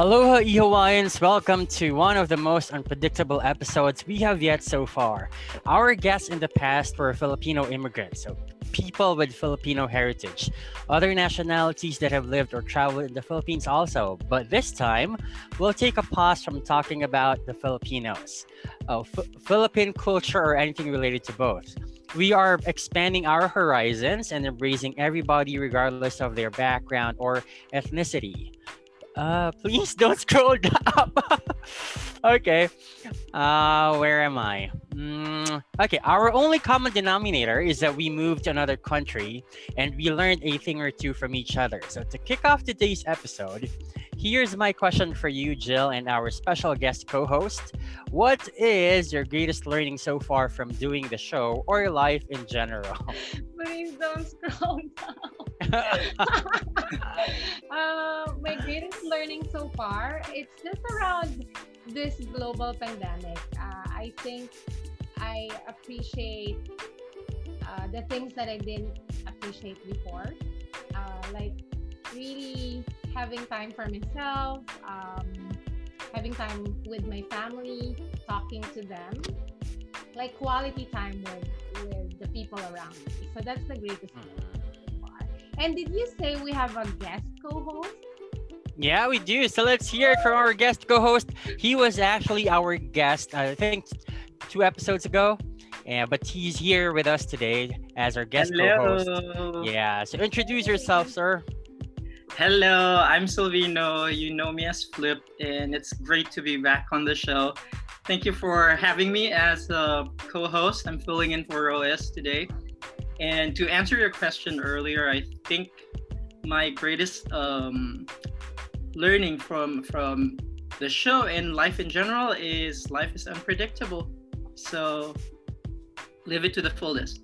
Aloha, e Hawaiians. Welcome to one of the most unpredictable episodes we have yet so far. Our guests in the past were Filipino immigrants, so people with Filipino heritage, other nationalities that have lived or traveled in the Philippines also. But this time, we'll take a pause from talking about the Filipinos, uh, Philippine culture, or anything related to both. We are expanding our horizons and embracing everybody regardless of their background or ethnicity. Uh, please don't scroll up. okay. Uh, where am I? Mm, okay, our only common denominator is that we moved to another country and we learned a thing or two from each other. So to kick off today's episode, here's my question for you, Jill, and our special guest co-host. What is your greatest learning so far from doing the show or life in general? Please don't scroll down. uh, my greatest learning so far, it's just around this global pandemic. Uh, I think I appreciate uh, the things that I didn't appreciate before, uh, like really having time for myself, um, having time with my family, talking to them, like quality time with with the people around me. So that's the greatest thing so. And did you say we have a guest co-host? Yeah, we do. So let's hear it from our guest co-host. He was actually our guest, I think, two episodes ago. Yeah, but he's here with us today as our guest Hello. co-host. Yeah. So introduce yourself, sir. Hello, I'm Silvino. You know me as Flip, and it's great to be back on the show. Thank you for having me as a co-host. I'm filling in for Roes today. And to answer your question earlier, I think my greatest um, learning from from the show and life in general is life is unpredictable. So live it to the fullest.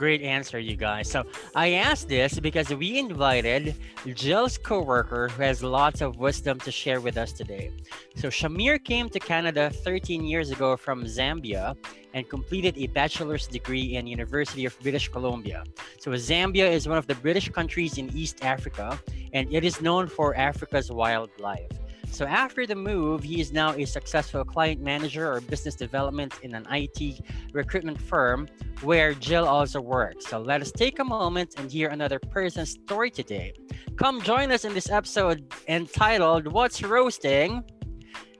Great answer, you guys. So I asked this because we invited Jill's coworker who has lots of wisdom to share with us today. So Shamir came to Canada 13 years ago from Zambia and completed a bachelor's degree in University of British Columbia. So Zambia is one of the British countries in East Africa and it is known for Africa's wildlife. So after the move, he is now a successful client manager or business development in an IT recruitment firm where Jill also works. So let us take a moment and hear another person's story today. Come join us in this episode entitled What's Roasting?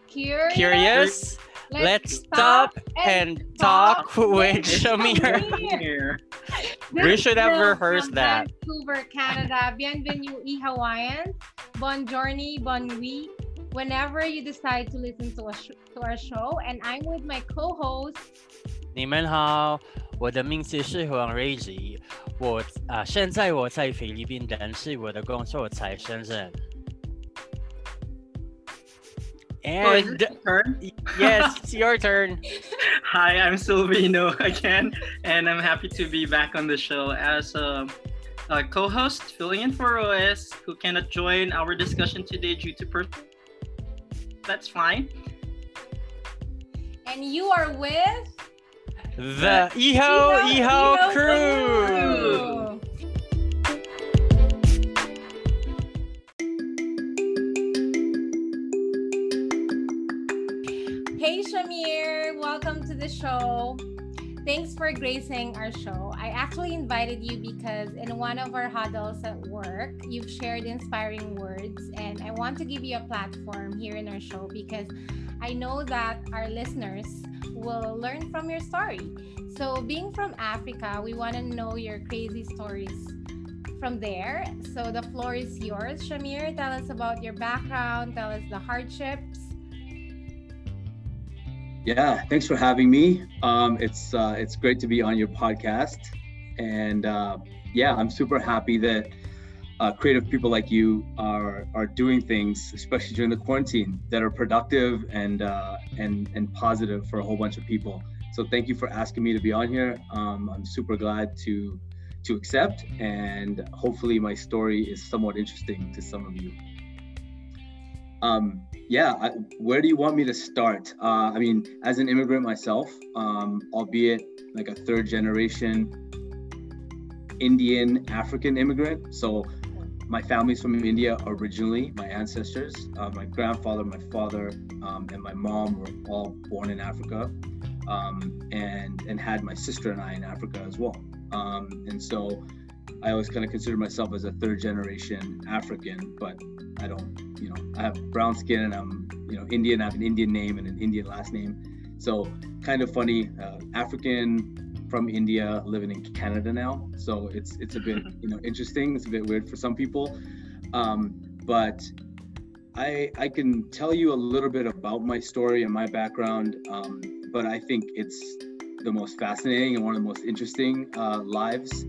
Curious. Curious. Let's, Let's stop and, and talk, talk with Shamir. we should have rehearsed that. Vancouver, Canada. Bienvenue, e Hawaiian. Bon journey, bon nuit. Whenever you decide to listen to, a sh- to our show, and I'm with my co-host. 你们好，我的名字是黄瑞吉，我啊、呃、现在我在菲律宾，但是我的工作在深圳。 And turn? yes, it's your turn. Hi, I'm Silvino again, and I'm happy to be back on the show as a, a co-host filling in for OS who cannot join our discussion today due to per. That's fine. And you are with the Iho Iho, Iho crew. crew. The show. Thanks for gracing our show. I actually invited you because in one of our huddles at work, you've shared inspiring words, and I want to give you a platform here in our show because I know that our listeners will learn from your story. So, being from Africa, we want to know your crazy stories from there. So, the floor is yours, Shamir. Tell us about your background, tell us the hardships yeah, thanks for having me. Um, it's uh, it's great to be on your podcast, and uh, yeah, I'm super happy that uh, creative people like you are are doing things, especially during the quarantine, that are productive and uh, and and positive for a whole bunch of people. So thank you for asking me to be on here. Um, I'm super glad to to accept, and hopefully my story is somewhat interesting to some of you. Um, yeah, I, where do you want me to start? Uh, I mean, as an immigrant myself, um, albeit like a third generation Indian African immigrant, so my family's from India originally. My ancestors, uh, my grandfather, my father, um, and my mom were all born in Africa, um, and and had my sister and I in Africa as well. Um, and so, I always kind of consider myself as a third generation African, but I don't, I have brown skin and I'm, you know, Indian. I have an Indian name and an Indian last name. So kind of funny, uh, African from India living in Canada now. So it's it's a bit, you know, interesting. It's a bit weird for some people, um, but I I can tell you a little bit about my story and my background. Um, but I think it's the most fascinating and one of the most interesting uh, lives.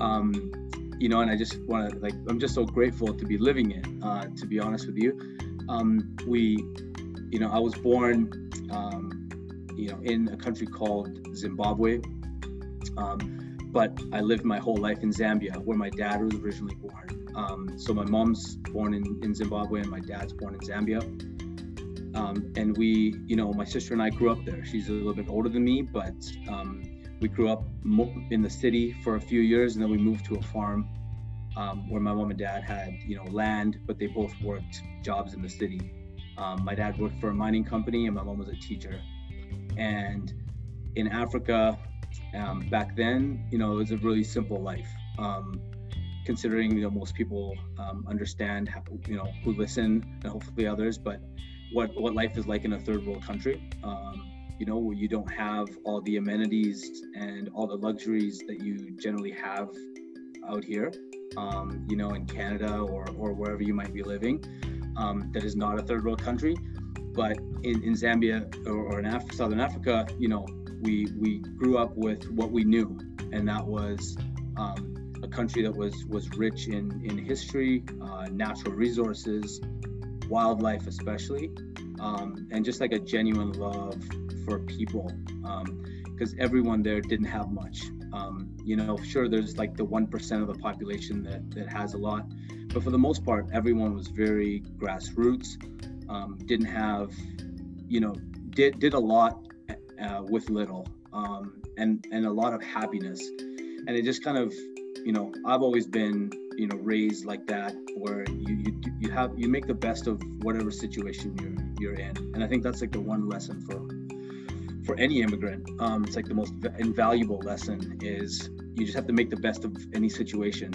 Um, you know, and I just want to like, I'm just so grateful to be living it. Uh, to be honest with you, um, we, you know, I was born, um, you know, in a country called Zimbabwe, um, but I lived my whole life in Zambia, where my dad was originally born. Um, so my mom's born in, in Zimbabwe, and my dad's born in Zambia. Um, and we, you know, my sister and I grew up there. She's a little bit older than me, but um, we grew up in the city for a few years and then we moved to a farm um, where my mom and dad had you know land but they both worked jobs in the city. Um, my dad worked for a mining company and my mom was a teacher. And in africa um, back then you know it was a really simple life. Um, considering you know most people um, understand how, you know who listen and hopefully others but what what life is like in a third world country. Um, you know, you don't have all the amenities and all the luxuries that you generally have out here, um, you know, in Canada or, or wherever you might be living, um, that is not a third world country. But in, in Zambia or, or in Af- Southern Africa, you know, we, we grew up with what we knew, and that was um, a country that was, was rich in, in history, uh, natural resources, wildlife, especially, um, and just like a genuine love for people because um, everyone there didn't have much. Um, you know, sure, there's like the 1% of the population that, that has a lot, but for the most part, everyone was very grassroots, um, didn't have, you know, did, did a lot uh, with little um, and, and a lot of happiness. And it just kind of, you know, I've always been, you know, raised like that where you, you, you have, you make the best of whatever situation you're, you're in. And I think that's like the one lesson for for any immigrant, um, it's like the most invaluable lesson is you just have to make the best of any situation.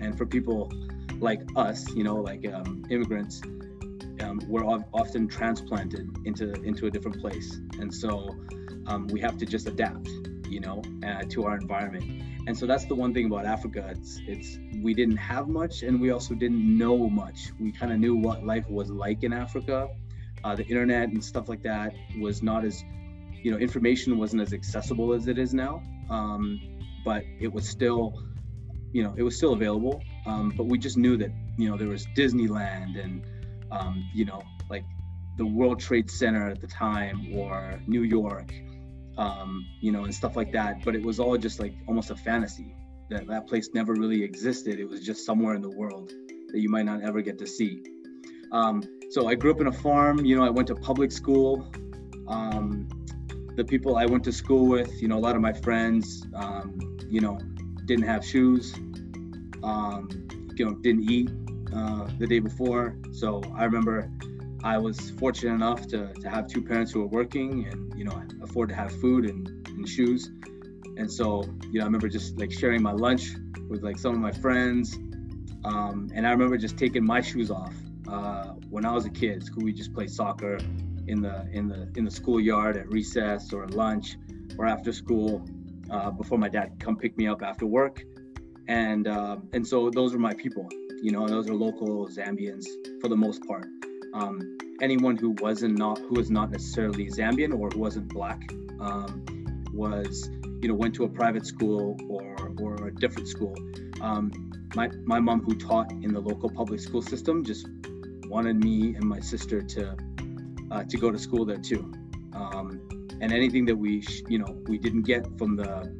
And for people like us, you know, like um, immigrants, um, we're often transplanted into into a different place, and so um, we have to just adapt, you know, uh, to our environment. And so that's the one thing about Africa. It's it's we didn't have much, and we also didn't know much. We kind of knew what life was like in Africa. Uh, the internet and stuff like that was not as you know information wasn't as accessible as it is now um, but it was still you know it was still available. Um, but we just knew that you know there was disneyland and um, you know like the world trade center at the time or new york um, you know and stuff like that. But it was all just like almost a fantasy that that place never really existed. It was just somewhere in the world that you might not ever get to see. Um, so i grew up in a farm. You know i went to public school. Um, the people I went to school with, you know, a lot of my friends, um, you know, didn't have shoes, um, you know, didn't eat uh, the day before. So I remember I was fortunate enough to, to have two parents who were working and, you know, afford to have food and, and shoes. And so, you know, I remember just like sharing my lunch with like some of my friends. Um, and I remember just taking my shoes off uh, when I was a kid. School, we just played soccer in the in the in the schoolyard at recess or lunch or after school uh, before my dad come pick me up after work. And uh, and so those are my people you know those are local zambians for the most part. Um, anyone who wasn't not who was not necessarily zambian or who wasn't black um, was you know went to a private school or or a different school. Um, my, my mom who taught in the local public school system just wanted me and my sister to uh, to go to school there too. Um, and anything that we, you know, we didn't get from the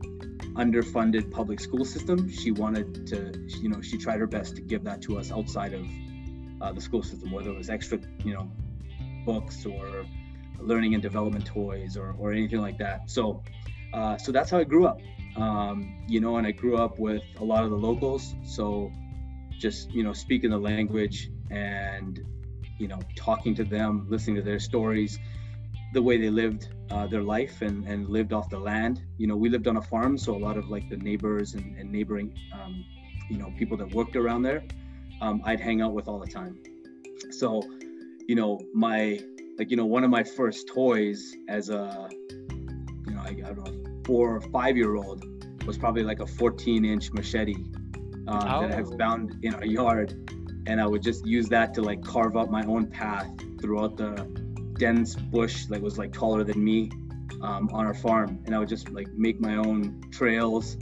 underfunded public school system, she wanted to, you know, she tried her best to give that to us outside of uh, the school system, whether it was extra, you know, books or learning and development toys or, or anything like that. So, uh, so that's how I grew up. Um, you know, and I grew up with a lot of the locals. So, just you know speaking the language and you know talking to them listening to their stories the way they lived uh, their life and, and lived off the land. You know we lived on a farm so a lot of like the neighbors and, and neighboring um, you know people that worked around there um, i'd hang out with all the time. So you know my like you know one of my first toys as a you know i, I don't know four or five year old was probably like a 14 inch machete uh, oh. that I have found in our yard, and I would just use that to like carve out my own path throughout the dense bush that was like taller than me um, on our farm, and I would just like make my own trails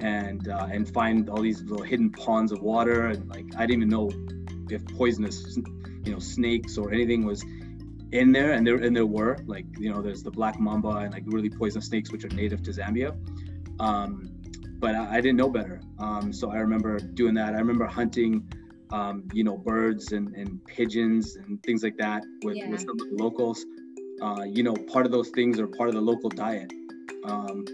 and uh, and find all these little hidden ponds of water, and like I didn't even know if poisonous, you know, snakes or anything was in there, and there and there were like you know there's the black mamba and like really poisonous snakes which are native to Zambia. Um, but I, I, didn't know better. Um, so I remember doing that. I remember hunting, um, you know, birds and, and pigeons and things like that with, yeah. with some of the locals. Uh, you know, part of those things are part of the local diet. Um,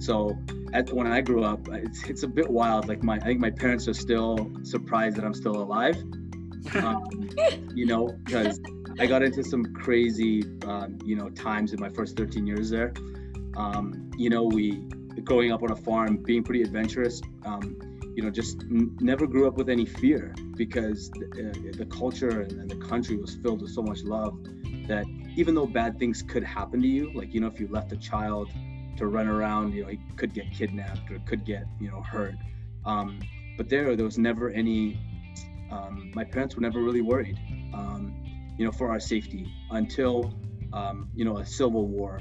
so at, when I grew up, it's, it's a bit wild. Like my, I think my parents are still surprised that I'm still alive. Um, you know, because I got into some crazy, um, you know, times in my first 13 years there. Um, you know, we growing up on a farm, being pretty adventurous, um, you know, just n- never grew up with any fear because the, uh, the culture and, and, the country was filled with so much love that even though bad things could happen to you, like, you know, if you left a child to run around, you know, he could get kidnapped or could get, you know, hurt. Um, but there, there was never any, um, my parents were never really worried, um, you know, for our safety until, um, you know, a civil war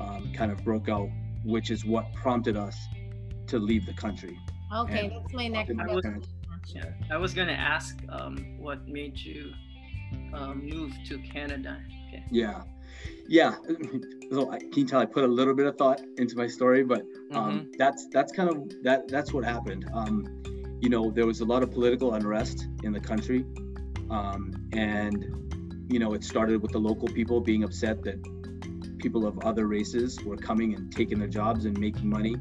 um, kind of broke out which is what prompted us to leave the country. Okay, and that's my next question. Yeah, I was gonna ask um, what made you um, move to Canada. Okay. Yeah, yeah. So I, can you tell I put a little bit of thought into my story, but um, mm-hmm. that's that's kind of that that's what happened. Um, you know, there was a lot of political unrest in the country, um, and you know, it started with the local people being upset that people of other races were coming and taking their jobs and making money.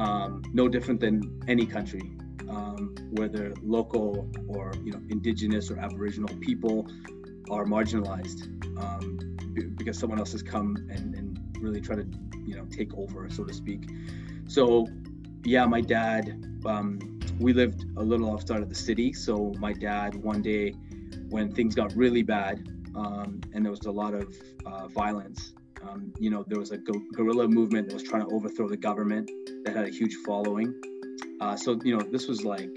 Um, no different than any country, um, whether local or you know indigenous or aboriginal people are marginalized um, because someone else has come and, and really try to you know take over, so to speak. So yeah, my dad. Um, we lived a little outside of the city, so my dad one day, when things got really bad, um, and there was a lot of uh, violence um, you know, there was a guerrilla movement that was trying to overthrow the government that had a huge following. Uh, so, you know, this was like,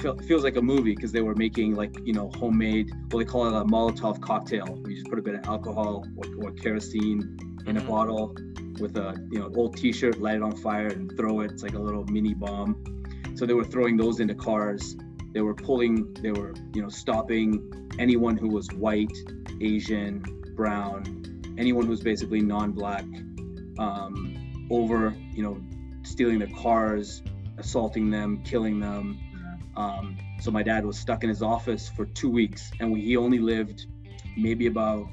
feel, feels like a movie because they were making like, you know, homemade, well, they call it a Molotov cocktail. You just put a bit of alcohol or, or kerosene in a mm-hmm. bottle with a, you know, old t-shirt, light it on fire and throw it. It's like a little mini bomb. So they were throwing those into cars. They were pulling, they were, you know, stopping anyone who was white, Asian, brown, anyone who's basically non-black um, over, you know, stealing their cars, assaulting them, killing them. Um, so my dad was stuck in his office for two weeks, and we, he only lived maybe about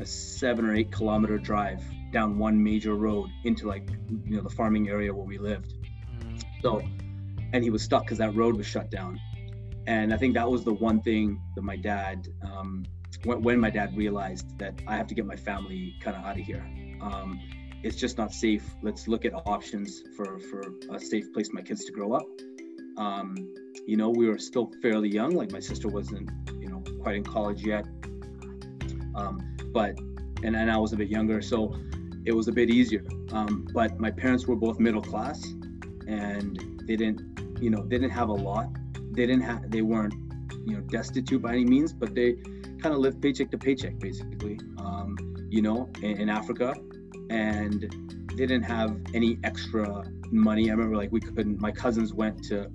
a seven or eight kilometer drive down one major road into like you know the farming area where we lived. Mm. So, and he was stuck because that road was shut down. And I think that was the one thing that my dad um, when, my dad realized that I have to get my family kind of out of here. Um, it's just not safe. Let's look at options for, for a safe place for my kids to grow up. Um, you know, we were still fairly young. Like my sister wasn't, you know, quite in college yet. Um, but, and, and I was a bit younger. So it was a bit easier. Um, but my parents were both middle class and they didn't, you know, they didn't have a lot. They didn't have, they weren't, you know, destitute by any means, but they, kind of live paycheck to paycheck, basically, um, you know, in, in, Africa. And they didn't have any extra money. I remember like we couldn't, my cousins went to,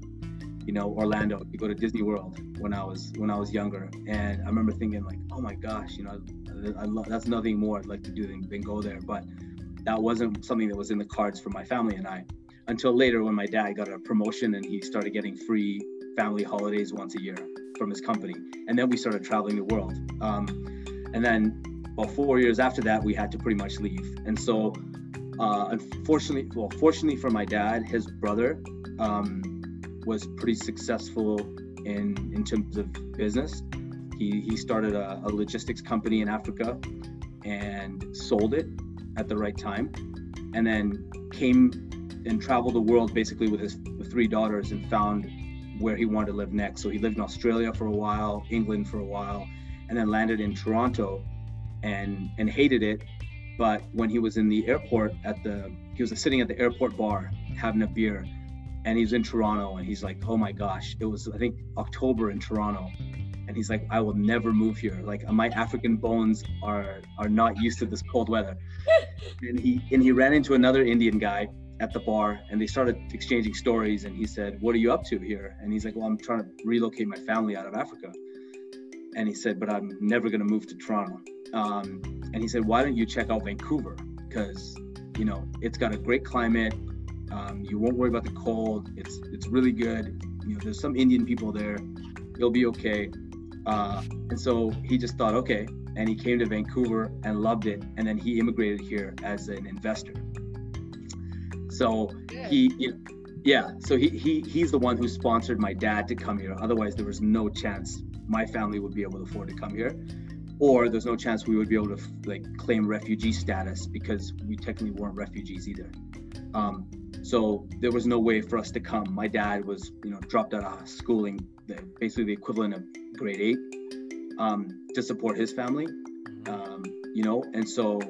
you know, Orlando to go to Disney World when I was, when I was younger. And I remember thinking like, oh my gosh, you know, I, I that's nothing more I'd like to do than, than go there. But that wasn't something that was in the cards for my family and I until later when my dad got a promotion and he started getting free family holidays once a year from his company. And then we started traveling the world. Um, and then about four years after that, we had to pretty much leave. And so, uh, unfortunately, well, fortunately for my dad, his brother um, was pretty successful in in terms of business. He he started a, a logistics company in Africa and sold it at the right time, and then came and traveled the world basically with his three daughters and found where he wanted to live next. So he lived in Australia for a while, England for a while, and then landed in Toronto and and hated it. But when he was in the airport at the he was sitting at the airport bar having a beer and he's in Toronto and he's like, "Oh my gosh, it was I think October in Toronto." And he's like, "I will never move here. Like my African bones are are not used to this cold weather." and he and he ran into another Indian guy at the bar and they started exchanging stories and he said what are you up to here? And he's like well i'm trying to relocate my family out of africa. And he said but i'm never going to move to toronto. Um, and he said why don't you check out vancouver? Because you know it's got a great climate. Um, you won't worry about the cold. It's it's really good. You know there's some indian people there. You'll be okay. Uh, and so he just thought okay. And he came to vancouver and loved it and then he immigrated here as an investor so he, yeah, so he, he he's the one who sponsored my dad to come here. Otherwise, there was no chance my family would be able to afford to come here, or there's no chance we would be able to like claim refugee status because we technically weren't refugees either. Um, so there was no way for us to come. My dad was, you know, dropped out of schooling, basically the equivalent of grade eight, um, to support his family. Um, you know, and so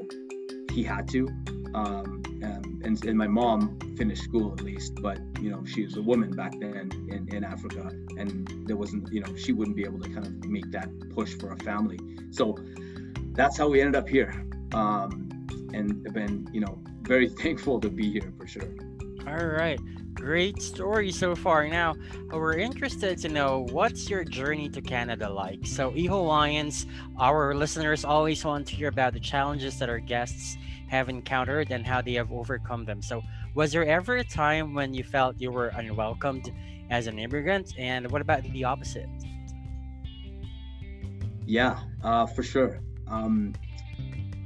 he had to. Um, and, and and my mom finished school at least, but you know she was a woman back then in, in Africa, and there wasn't you know she wouldn't be able to kind of make that push for a family. So that's how we ended up here, um, and have been you know very thankful to be here for sure. All right. Great story so far. Now, we're interested to know what's your journey to Canada like. So, Iho Lions, our listeners always want to hear about the challenges that our guests have encountered and how they have overcome them. So, was there ever a time when you felt you were unwelcomed as an immigrant? And what about the opposite? Yeah, uh, for sure. Um,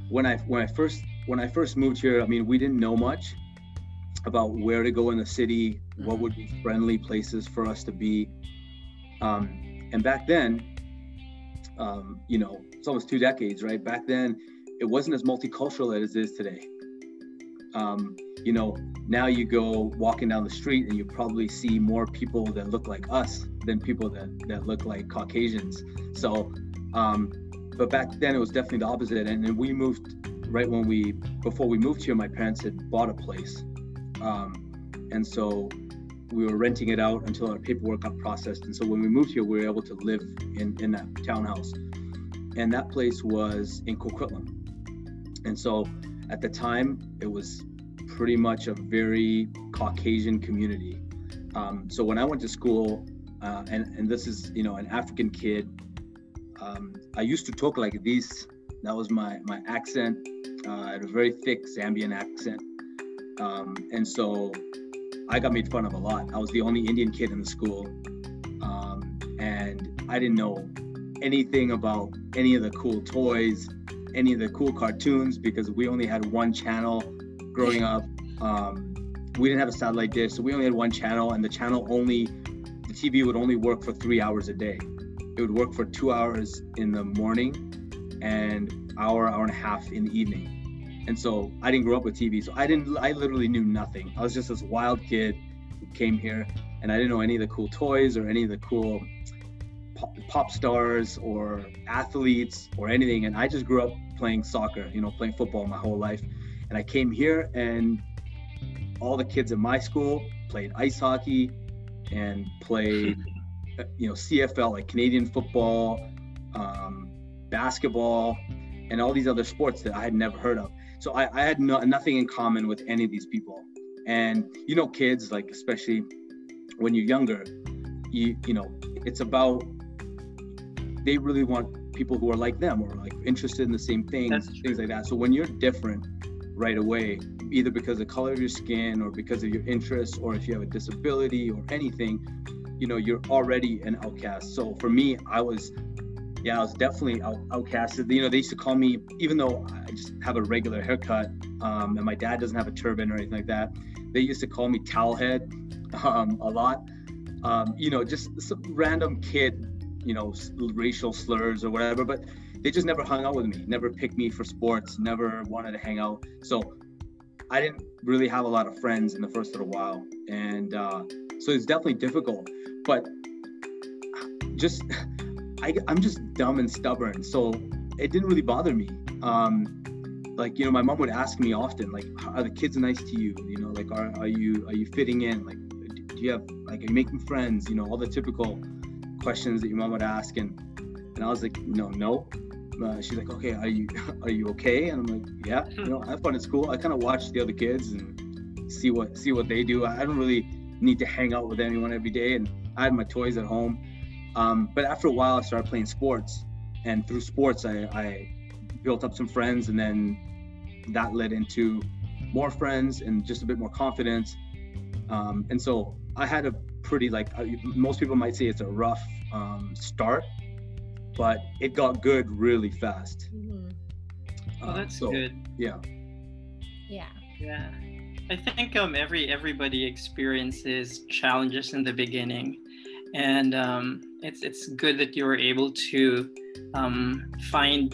when I when I first when I first moved here, I mean, we didn't know much about where to go in the city, mm-hmm. what would be friendly places for us to be. Um, and back then, um, you know, it's almost two decades, right? Back then, it wasn't as multicultural as it is today. Um, you know, now you go walking down the street and you probably see more people that look like us than people that, that look like Caucasians. So, um, but back then it was definitely the opposite. And, we moved right when we, before we moved here, my parents had bought a place. Um, and so we were renting it out until our paperwork got processed. And so when we moved here, we were able to live in, in that townhouse. And that place was in Coquitlam. And so at the time, it was pretty much a very Caucasian community. Um, so when I went to school, uh, and, and this is, you know, an African kid, um, I used to talk like this. That was my, my accent. Uh, I had a very thick Zambian accent. Um, and so I got made fun of a lot. I was the only Indian kid in the school. Um, and I didn't know anything about any of the cool toys any of the cool cartoons because we only had one channel growing up. Um, we didn't have a satellite dish, so we only had one channel, and the channel only, the TV would only work for three hours a day. It would work for two hours in the morning and hour, hour and a half in the evening. And so I didn't grow up with TV, so I didn't, I literally knew nothing. I was just this wild kid who came here, and I didn't know any of the cool toys or any of the cool pop, pop stars or athletes or anything. And I just grew up playing soccer, you know, playing football my whole life. And I came here and all the kids in my school played ice hockey and played, you know, CFL, like Canadian football, um, basketball, and all these other sports that I had never heard of. So I, I had no, nothing in common with any of these people. And, you know, kids, like, especially when you're younger, you, you know, it's about they really want people who are like them or like interested in the same things, things like that. So when you're different right away, either because of the color of your skin or because of your interests or if you have a disability or anything, you know, you're already an outcast. So for me, I was yeah, I was definitely out, outcasted. You know, they used to call me, even though I just have a regular haircut, um, and my dad doesn't have a turban or anything like that. They used to call me towelhead um, a lot um, you know, just some random kid, you know, racial slurs or whatever. But they just never hung out with me, never picked me for sports, never wanted to hang out. So I didn't really have a lot of friends in the first little while, and uh, so it's definitely difficult. But just I, I'm just dumb and stubborn, so it didn't really bother me. Um, like you know, my mom would ask me often, like, "Are the kids nice to you? You know, like, are are you are you fitting in? Like, do you have like are you making friends? You know, all the typical questions that your mom would ask, and and I was like, no, no, uh, she's like, okay, are you are you okay? And I'm like, yeah, you know, I have fun at school. I kind of watch the other kids and see what see what they do. I don't really need to hang out with anyone every day, and I had my toys at home. Um, but after a while, I started playing sports, and through sports, I, I built up some friends, and then that led into more friends and just a bit more confidence. Um, and so I had a pretty like most people might say it's a rough um, start but it got good really fast. Mm-hmm. Oh, that's so, good. Yeah. Yeah. Yeah. I think um every everybody experiences challenges in the beginning, and um, it's it's good that you were able to um, find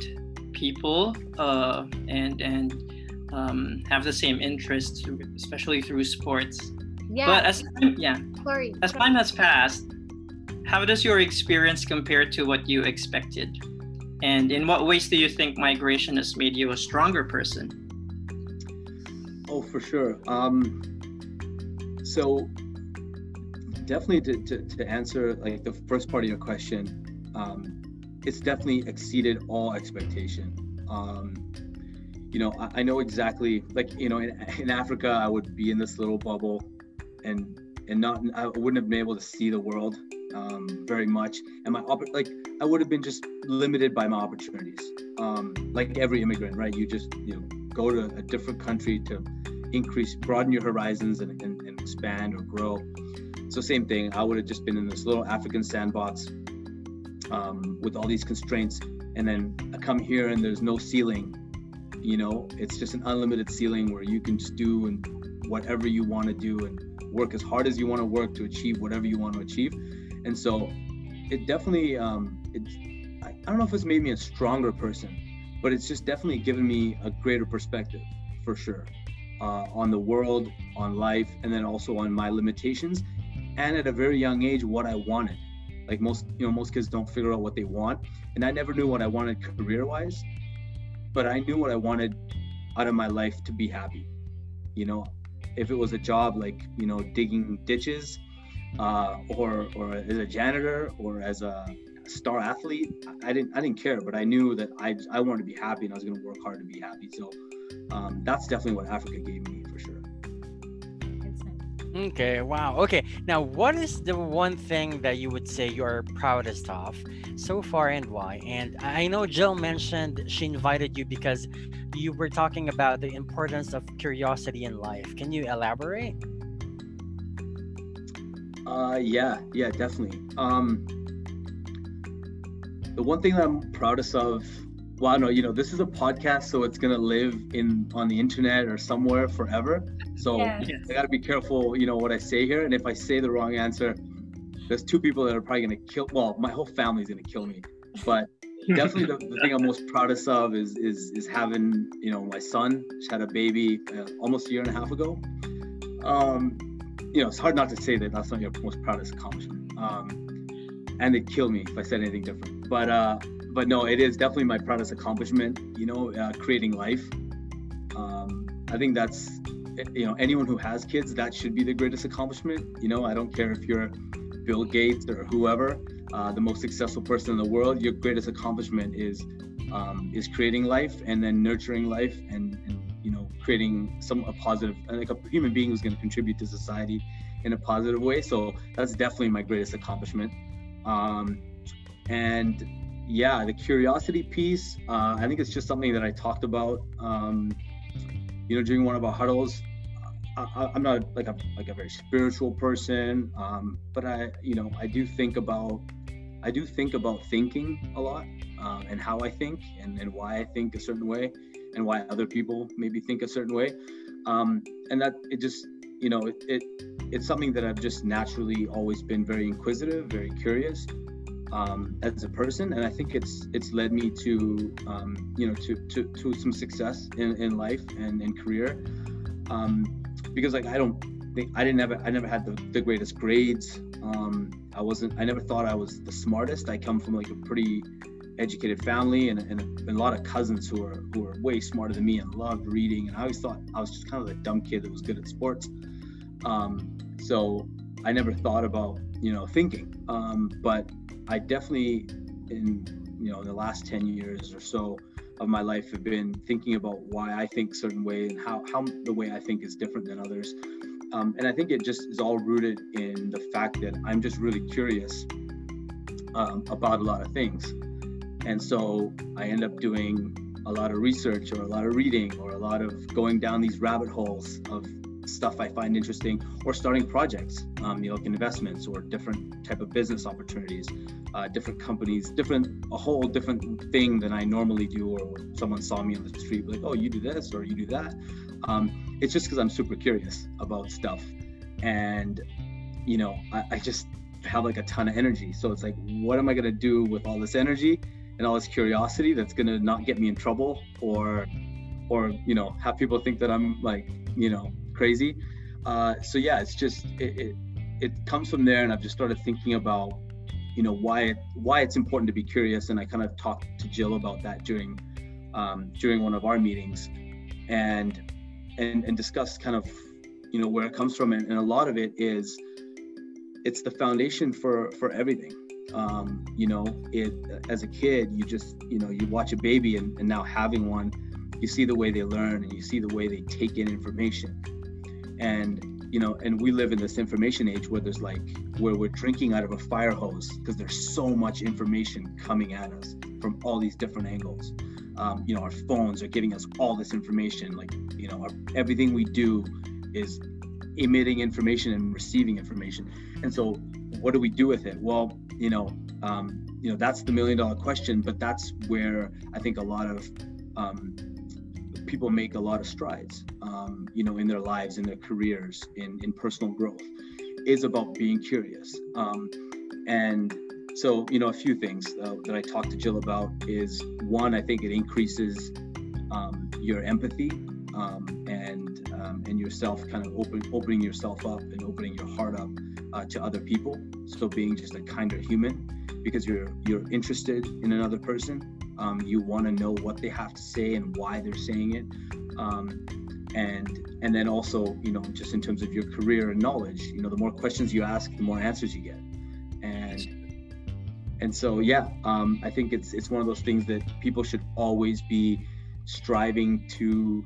people uh, and and um, have the same interests, especially through sports. Yeah. But as yeah, Sorry. as time has passed, how does your experience compare to what you expected? And in what ways do you think migration has made you a stronger person? Oh, for sure. Um, so definitely to, to, to, answer like the first part of your question, um, it's definitely exceeded all expectation. Um, you know, I, I, know exactly like, you know, in, in Africa, I would be in this little bubble and, and not, I wouldn't have been able to see the world um, very much, and my like I would have been just limited by my opportunities. Um, like every immigrant, right? You just you know go to a different country to increase, broaden your horizons, and, and, and expand or grow. So same thing. I would have just been in this little African sandbox um, with all these constraints, and then I come here and there's no ceiling. You know, it's just an unlimited ceiling where you can just do and whatever you want to do and work as hard as you want to work to achieve whatever you want to achieve. And so it definitely um, it's I, I don't know if it's made me a stronger person but it's just definitely given me a greater perspective for sure uh, on the world on life and then also on my limitations and at a very young age what i wanted. Like most you know most kids don't figure out what they want and i never knew what i wanted career wise but i knew what i wanted out of my life to be happy you know if it was a job like you know digging ditches uh, or or as a janitor or as a star athlete, I didn't I didn't care, but I knew that I I wanted to be happy and I was going to work hard to be happy. So um, that's definitely what Africa gave me. Okay, wow. Okay, now what is the one thing that you would say you are proudest of so far and why? And I know Jill mentioned she invited you because you were talking about the importance of curiosity in life. Can you elaborate? Uh, yeah, yeah, definitely. Um, the one thing that I'm proudest of, well, no, you know, this is a podcast, so it's gonna live in on the internet or somewhere forever. So yes. I gotta be careful, you know, what I say here. And if I say the wrong answer, there's two people that are probably gonna kill. Well, my whole family's gonna kill me. But definitely, the, the, thing I'm most proudest of is is is having, you know, my son. Just had a baby uh, almost a year and a half ago. Um, you know, it's hard not to say that that's not your most proudest accomplishment. Um, and it'd kill me if I said anything different. But uh, but no, it is definitely my proudest accomplishment. You know, uh, creating life. Um, I think that's you know anyone who has kids that should be the greatest accomplishment. You know, I don't care if you're Bill Gates or whoever, uh, the most successful person in the world. Your greatest accomplishment is um, is creating life and then nurturing life and, and you know creating some a positive like a human being who's going to contribute to society in a positive way so that's definitely my greatest accomplishment um, and yeah the curiosity piece uh, i think it's just something that i talked about um, you know during one of our huddles I, am not like a like a very spiritual person, um, but I you know I do think about I do think about thinking a lot uh, and how I think and, and why I think a certain way and why other people maybe think a certain way. Um, and that it just, you know, it, it it's something that I've just naturally always been very inquisitive, very curious um, as a person, and I think it's it's led me to um, you know to, to to some success in, in life and in career. Um, because like I don't think I didn't ever I never had the, the greatest grades. Um, I wasn't I never thought I was the smartest. I come from like a pretty educated family and, and, a, and, a, lot of cousins who are who are way smarter than me and loved reading. And I always thought I was just kind of the dumb kid that was good at sports. Um, so I never thought about you know thinking. Um, but I definitely in you know in the last 10 years or so of my life have been thinking about why I think certain way and how how the way I think is different than others. Um, and I think it just is all rooted in the fact that I'm just really curious um, about a lot of things. And so I end up doing a lot of research or a lot of reading or a lot of going down these rabbit holes of stuff I find interesting or starting projects, um, you know, like investments or different type of business opportunities, uh, different companies, different, a whole different thing than I normally do or someone saw me on the street, like, oh, you do this or you do that. Um, it's just because I'm super curious about stuff. And, you know, I, I just have like a ton of energy. So it's like, what am I to do with all this energy and all this curiosity that's to not get me in trouble or, or, you know, have people think that I'm like, you know, crazy. Uh, so yeah, it's just it, it, it comes from there, and I've just started thinking about you know why it, why it's important to be curious, and I kind of talked to Jill about that during um, during one of our meetings, and and and discussed kind of you know where it comes from, and, and a lot of it is it's the foundation for for everything. Um, you know, it as a kid, you just you know you watch a baby, and, and now having one, you see the way they learn, and you see the way they take in information and you know and we live in this information age where there's like where we're drinking out of a fire hose because there's so much information coming at us from all these different angles. Um, you know our phones are giving us all this information like you know our, everything we do is emitting information and receiving information. And so what do we do with it? Well you know um, you know that's the million dollar question but that's where i think a lot of um, people make a lot of strides, um, you know, in their lives, in their careers, in, in personal growth, is about being curious. Um, and so, you know, a few things uh, that I talked to Jill about is one, I think it increases um, your empathy um, and um, and yourself, kind of open, opening yourself up and opening your heart up uh, to other people. So being just a kinder human because you're you're interested in another person um, you want to know what they have to say and why they're saying it. Um, and and then also, you know, just in terms of your career and knowledge, you know, the more questions you ask, the more answers you get. And and so yeah, um, I think it's it's one of those things that people should always be striving to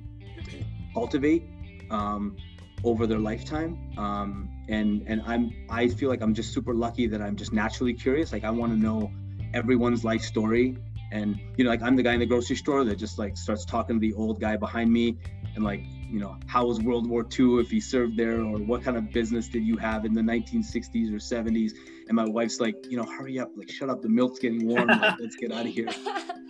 cultivate um, over their lifetime. Um, and and I'm I feel like I'm just super lucky that I'm just naturally curious. Like I want to know everyone's life story and you know like i'm the guy in the grocery store that just like starts talking to the old guy behind me and like you know how was world war ii if he served there or what kind of business did you have in the 1960s or 70s and my wife's like you know hurry up like shut up. The milk's getting warm. Like, let's get out of here.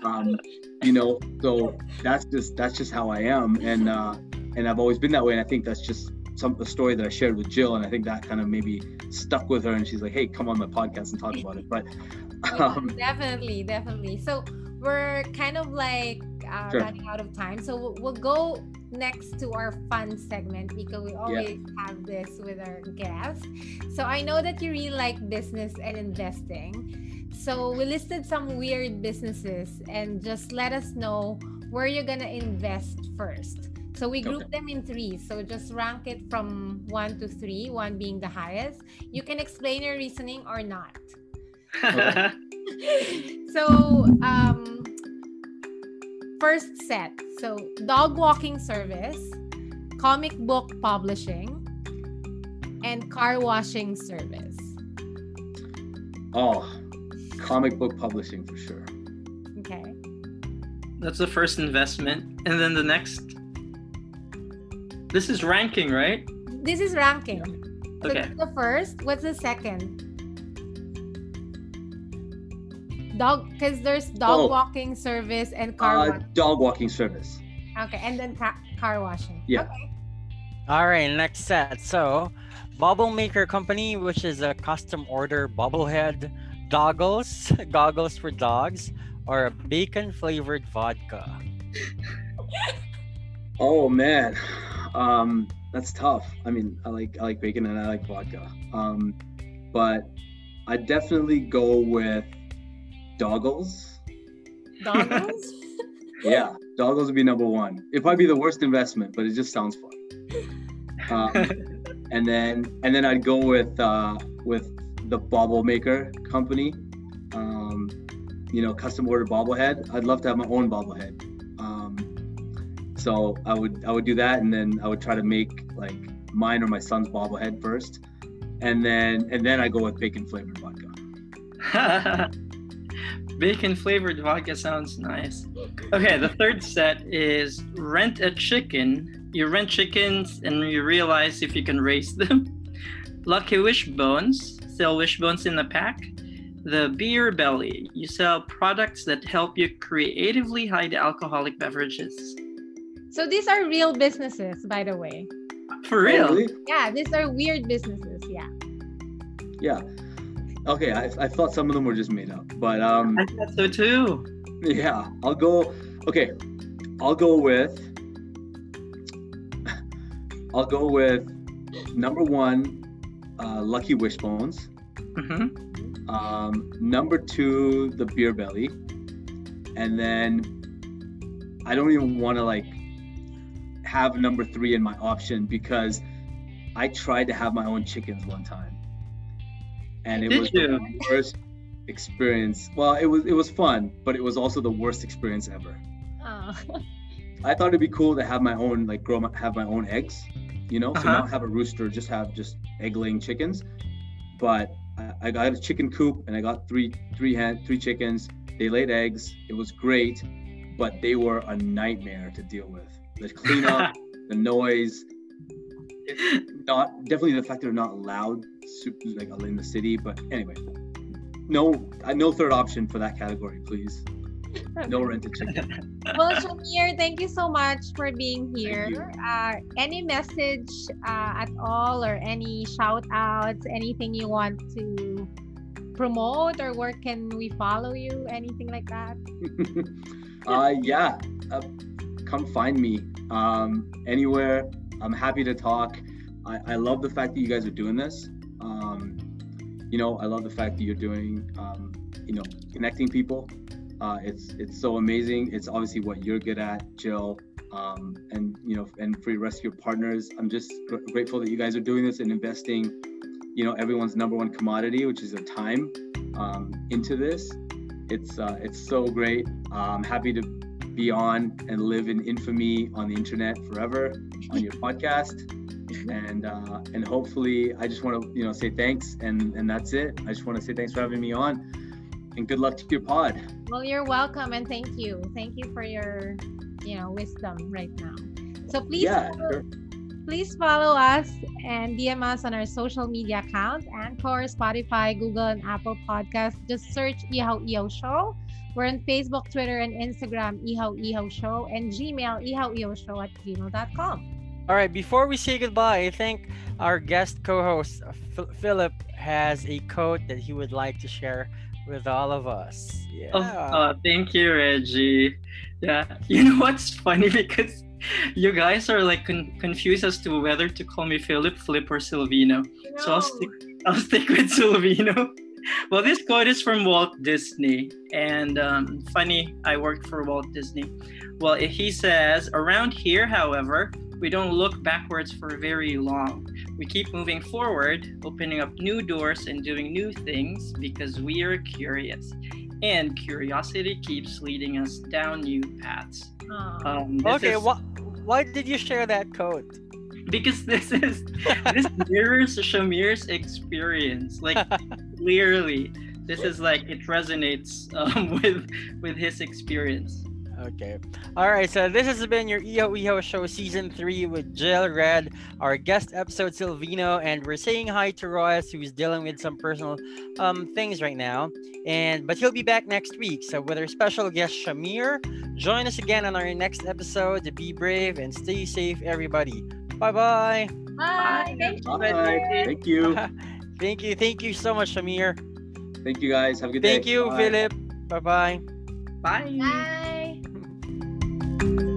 Um, you know so that's just that's just how i am. And uh and i've always been that way. And i think that's just some the story that i shared with jill. And i think that kind of maybe stuck with her. And she's like hey come on my podcast and talk about it. But um, definitely, definitely. So we're kind of like uh, sure. running out of time. So we'll, we'll, go next to our fun segment because we always yeah. have this with our guests. So I know that you really like business and investing. So we listed some weird businesses and just let us know where you're going to invest first. So we group okay. them in three. So just rank it from one to three, one being the highest. You can explain your reasoning or not. so, um, first set. So, dog walking service, comic book publishing, and car washing service. Oh, comic book publishing for sure. Okay. That's the first investment. And then the next. This is ranking, right? This is ranking. So okay. the first. What's the second? Dog because there's dog oh. walking service and car uh, dog walking service okay and then car washing yeah okay All right, next set. So, Bubble Maker Company, which is a custom order bobblehead, goggles, goggles for dogs, or a bacon flavored vodka. Oh man, um, that's tough. I mean, I like I like bacon and I like vodka. Um, but I definitely go with doggles. Doggles? Yeah, doggles would be number one. It'd probably be the worst investment, but it just sounds fun. Um, and then and then I'd go with uh, with the bobble maker company. Um, you know, custom order bobblehead. I'd love to have my own bobblehead. Um, so I would I would do that, and then I would try to make like mine or my son's bobblehead first, and then and then I go with bacon flavored vodka. Bacon flavored vodka sounds nice. Okay, the third set is rent a chicken. You rent chickens and you realize if you can raise them. Lucky Wishbones, sell wishbones in a pack. The Beer Belly, you sell products that help you creatively hide alcoholic beverages. so these are real businesses, by the way. For real? Really? Yeah, these are weird businesses. Yeah. Yeah. Okay, I, I thought some of them were just made up, but um, I thought so too. yeah, I'll go. Okay, I'll go with. I'll go with number one, uh, Lucky Wishbones. Mm-hmm. Um, number two, the Beer Belly, and then I don't even want to like have number three in my option because I tried to have my own chickens one time, and it Did was you? the worst experience. Well, it was it was fun, but it was also the worst experience ever. Uh, I thought it'd be cool to have my own like grow my, have my own eggs, you know, so Uh-huh. not have a rooster, just have just egg laying chickens. But I, I got a chicken coop and I got three three hand three chickens. They laid eggs. It was great, but they were a nightmare to deal with. The cleanup, the noise, not definitely the fact they're not loud, super, like in the city. But anyway, no, uh, no third option for that category, please. No rented chicken. well, Shamir, thank you so much for being here. Uh, any message uh, at all, or any shout outs, anything you want to promote, or where can we follow you? Anything like that? uh, yeah, uh, come find me um, anywhere. I'm happy to talk. I, I love the fact that you guys are doing this. Um, you know, I love the fact that you're doing, um, you know, connecting people. Uh, it's it's so amazing. It's obviously what you're good at, Jill, um, and you know, and for your partners. I'm just gr- grateful that you guys are doing this and investing, you know, everyone's number one commodity, which is their time, um, into this. It's uh, it's so great. Uh, I'm happy to be on and live in infamy on the internet forever on your podcast. And uh, and hopefully, I just want to you know say thanks and and that's it. I just want to say thanks for having me on, and good luck to your pod. Well, you're welcome, and thank you. Thank you for your, you know, wisdom right now. So please, yeah, sure. please follow us and DM us on our social media accounts: Anchor, Spotify, Google, and Apple Podcasts. Just search Ihaw Ihaw Show. We're on Facebook, Twitter, and Instagram, Ihaw Ihaw Show, and Gmail, Ihaw Ihaw Show at gmail.com. All right, before we say goodbye, I think our guest co-host uh, Phil- Philip has a quote that he would like to share with all of us. Yeah. Oh, uh, thank you, Reggie. Yeah, you know what's funny because you guys are like con- confused as to whether to call me Philip, Flip, or Silvino. So I'll stick. I'll stick with Silvino. Well, this quote is from Walt Disney, and um, funny, I worked for Walt Disney. Well, he says, around here, however, we don't look backwards for very long. We keep moving forward, opening up new doors and doing new things because we are curious. And curiosity keeps leading us down new paths. Um, okay, is- wh- why did you share that quote? because this is this mirrors Shamir's experience. Like clearly, this is like it resonates um, with with his experience. Okay. All right. So this has been your Ihaw Ihaw show season three with Jill Red, our guest episode Silvino, and we're saying hi to Royce, who's dealing with some personal um things right now. And but he'll be back next week. So with our special guest Shamir, join us again on our next episode. Be brave and stay safe, everybody. Bye-bye. Bye. Thank you. Bye. Thank you. Thank you. Thank you so much, Shamir. Thank you guys. Have a good day. Thank you, Bye. Philip. Bye-bye. Bye. Bye.